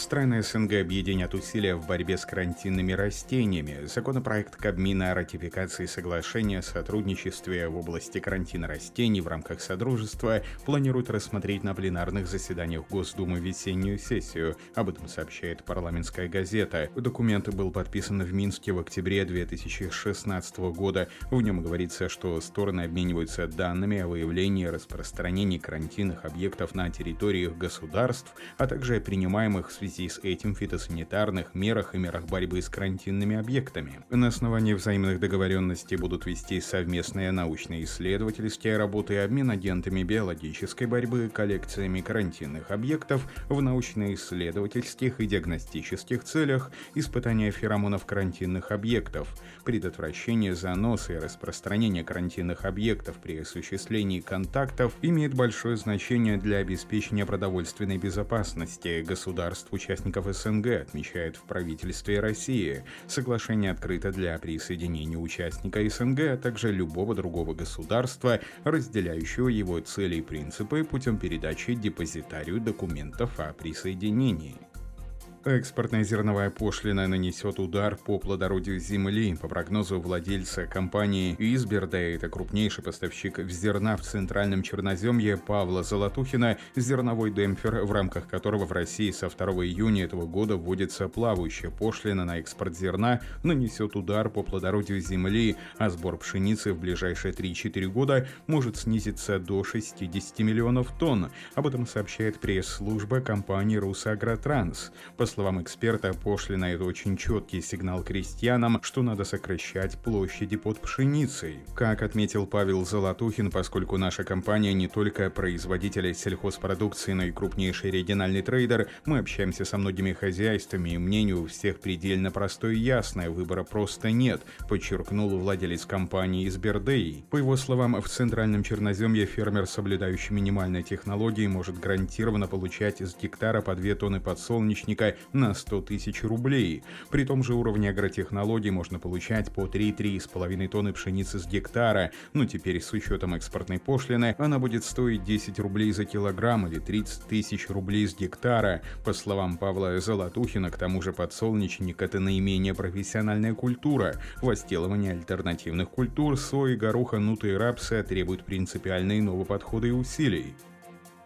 Страны СНГ объединят усилия в борьбе с карантинными растениями. Законопроект Кабмина о ратификации соглашения о сотрудничестве в области карантина растений в рамках Содружества планируют рассмотреть на пленарных заседаниях Госдумы весеннюю сессию. Об этом сообщает парламентская газета. Документ был подписан в Минске в октябре 2016 года. В нем говорится, что стороны обмениваются данными о выявлении и распространении карантинных объектов на территориях государств, а также о принимаемых в связи связи с этим фитосанитарных мерах и мерах борьбы с карантинными объектами. На основании взаимных договоренностей будут вести совместные научные исследовательские работы и обмен агентами биологической борьбы, коллекциями карантинных объектов в научно-исследовательских и диагностических целях, испытания феромонов карантинных объектов, предотвращение заноса и распространения карантинных объектов при осуществлении контактов имеет большое значение для обеспечения продовольственной безопасности государств участников СНГ, отмечает в правительстве России. Соглашение открыто для присоединения участника СНГ, а также любого другого государства, разделяющего его цели и принципы путем передачи депозитарию документов о присоединении. Экспортная зерновая пошлина нанесет удар по плодородию земли. По прогнозу владельца компании Изберда, это крупнейший поставщик зерна в центральном Черноземье Павла Золотухина, зерновой демпфер, в рамках которого в России со 2 июня этого года вводится плавающая пошлина на экспорт зерна, нанесет удар по плодородию земли, а сбор пшеницы в ближайшие 3-4 года может снизиться до 60 миллионов тонн. Об этом сообщает пресс-служба компании «Русагротранс». По словам эксперта, пошлина – это очень четкий сигнал крестьянам, что надо сокращать площади под пшеницей. Как отметил Павел Золотухин, поскольку наша компания не только производитель сельхозпродукции, но и крупнейший региональный трейдер, мы общаемся со многими хозяйствами, и мнение у всех предельно простое и ясное, выбора просто нет, подчеркнул владелец компании из Бердеи. По его словам, в центральном Черноземье фермер, соблюдающий минимальные технологии, может гарантированно получать с гектара по 2 тонны подсолнечника на 100 тысяч рублей. При том же уровне агротехнологий можно получать по 3-3,5 тонны пшеницы с гектара, но теперь с учетом экспортной пошлины она будет стоить 10 рублей за килограмм или 30 тысяч рублей с гектара. По словам Павла Золотухина, к тому же подсолнечник – это наименее профессиональная культура. Возделывание альтернативных культур, сои, гороха, нута и рапса требует принципиальные новые подходы и усилий.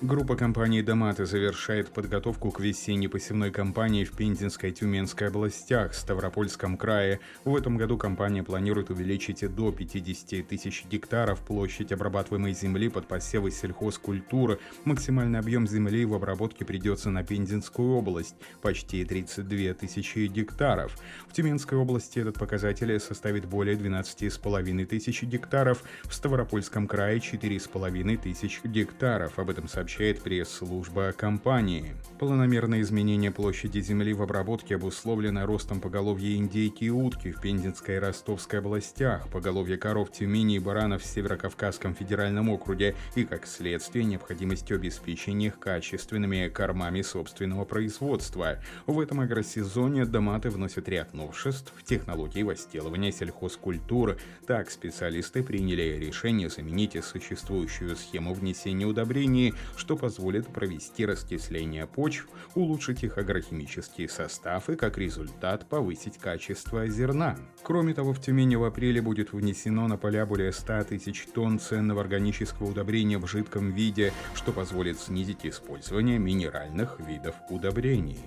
Группа компаний «Доматы» завершает подготовку к весенней посевной кампании в Пензенской и Тюменской областях, Ставропольском крае. В этом году компания планирует увеличить до 50 тысяч гектаров площадь обрабатываемой земли под посевы сельхозкультуры. Максимальный объем земли в обработке придется на Пензенскую область – почти 32 тысячи гектаров. В Тюменской области этот показатель составит более 12,5 тысяч гектаров, в Ставропольском крае – 4,5 тысяч гектаров. Об этом сообщает сообщает пресс-служба компании. Планомерное изменение площади земли в обработке обусловлено ростом поголовья индейки и утки в Пензенской и Ростовской областях, поголовья коров Тюмени и баранов в Северокавказском федеральном округе и, как следствие, необходимостью обеспечения их качественными кормами собственного производства. В этом агросезоне доматы вносят ряд новшеств в технологии возделывания сельхозкультур. Так, специалисты приняли решение заменить существующую схему внесения удобрений что позволит провести раскисление почв, улучшить их агрохимический состав и, как результат, повысить качество зерна. Кроме того, в Тюмени в апреле будет внесено на поля более 100 тысяч тонн ценного органического удобрения в жидком виде, что позволит снизить использование минеральных видов удобрений.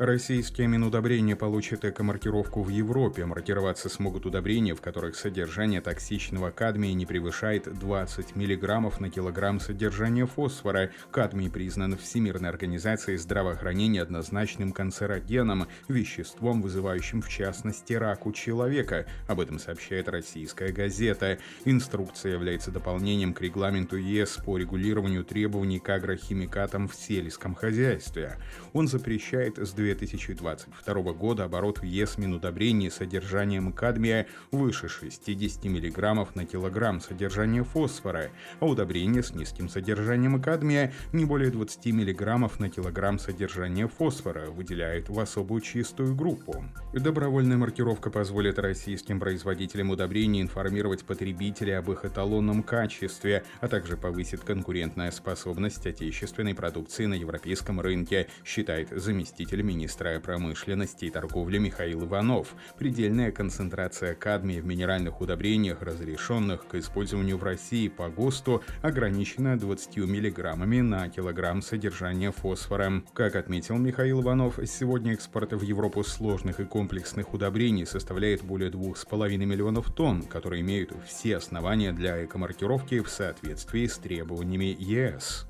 Российские Минудобрения получат эко-маркировку в Европе. Маркироваться смогут удобрения, в которых содержание токсичного кадмия не превышает 20 мг на килограмм содержания фосфора. Кадмий признан Всемирной организацией здравоохранения однозначным канцерогеном, веществом, вызывающим в частности рак у человека. Об этом сообщает российская газета. Инструкция является дополнением к регламенту ЕС по регулированию требований к агрохимикатам в сельском хозяйстве. Он запрещает сдвигать 2022 года оборот в ЕС минудобрений с содержанием кадмия выше 60 мг на килограмм содержания фосфора, а удобрения с низким содержанием кадмия не более 20 мг на килограмм содержания фосфора выделяют в особую чистую группу. Добровольная маркировка позволит российским производителям удобрений информировать потребителей об их эталонном качестве, а также повысит конкурентная способность отечественной продукции на европейском рынке, считает заместитель министра промышленности и торговли Михаил Иванов. Предельная концентрация кадмия в минеральных удобрениях, разрешенных к использованию в России по ГОСТу, ограничена 20 миллиграммами на килограмм содержания фосфора. Как отметил Михаил Иванов, сегодня экспорт в Европу сложных и комплексных удобрений составляет более 2,5 миллионов тонн, которые имеют все основания для экомаркировки в соответствии с требованиями ЕС.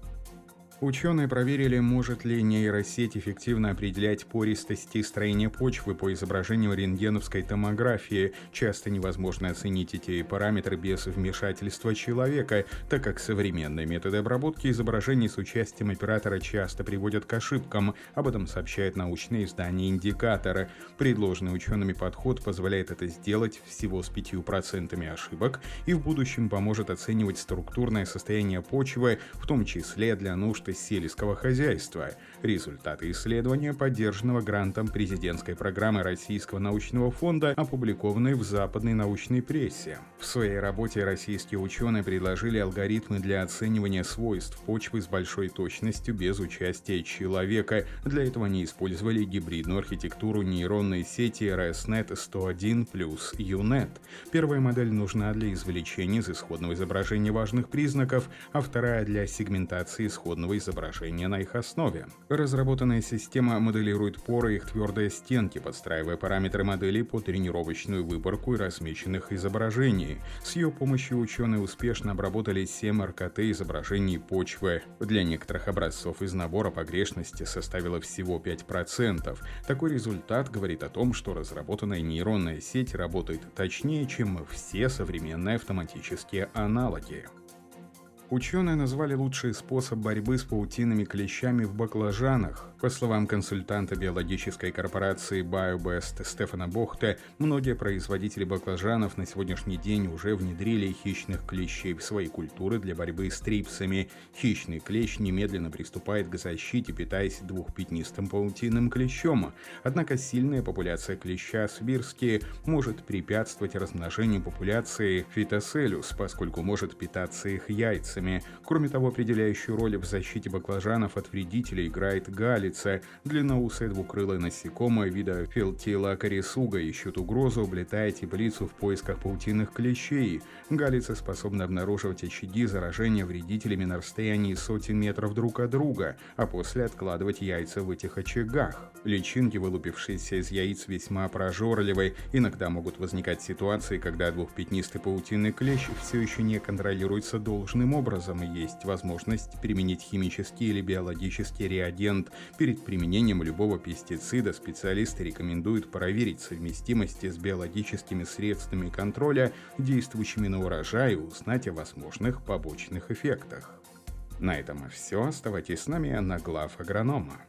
Ученые проверили, может ли нейросеть эффективно определять пористость и строение почвы по изображению рентгеновской томографии. Часто невозможно оценить эти параметры без вмешательства человека, так как современные методы обработки изображений с участием оператора часто приводят к ошибкам. Об этом сообщает научное издание «Индикатор». Предложенный учеными подход позволяет это сделать всего с 5% ошибок и в будущем поможет оценивать структурное состояние почвы, в том числе для нужд сельского хозяйства. Результаты исследования, поддержанного грантом президентской программы Российского научного фонда, опубликованы в западной научной прессе. В своей работе российские ученые предложили алгоритмы для оценивания свойств почвы с большой точностью без участия человека. Для этого они использовали гибридную архитектуру нейронной сети ResNet 101 плюс UNet. Первая модель нужна для извлечения из исходного изображения важных признаков, а вторая для сегментации исходного на их основе. Разработанная система моделирует поры их твердые стенки, подстраивая параметры модели по тренировочную выборку и размеченных изображений. С ее помощью ученые успешно обработали 7 РКТ изображений почвы. Для некоторых образцов из набора погрешности составило всего 5%. Такой результат говорит о том, что разработанная нейронная сеть работает точнее, чем все современные автоматические аналоги. Ученые назвали лучший способ борьбы с паутинными клещами в баклажанах. По словам консультанта биологической корпорации BioBest Стефана Бохта, многие производители баклажанов на сегодняшний день уже внедрили хищных клещей в свои культуры для борьбы с трипсами. Хищный клещ немедленно приступает к защите, питаясь двухпятнистым паутинным клещом. Однако сильная популяция клеща сибирские может препятствовать размножению популяции фитоселюс, поскольку может питаться их яйцами яйцами. Кроме того, определяющую роль в защите баклажанов от вредителей играет галица. Длинноусое двукрылое насекомое вида филтила корисуга ищут угрозу, облетая теплицу в поисках паутинных клещей. Галица способна обнаруживать очаги заражения вредителями на расстоянии сотен метров друг от друга, а после откладывать яйца в этих очагах. Личинки, вылупившиеся из яиц, весьма прожорливы. Иногда могут возникать ситуации, когда двухпятнистый паутинный клещ все еще не контролируется должным образом образом есть возможность применить химический или биологический реагент. Перед применением любого пестицида специалисты рекомендуют проверить совместимость с биологическими средствами контроля, действующими на урожай, и узнать о возможных побочных эффектах. На этом все. Оставайтесь с нами на глав агронома.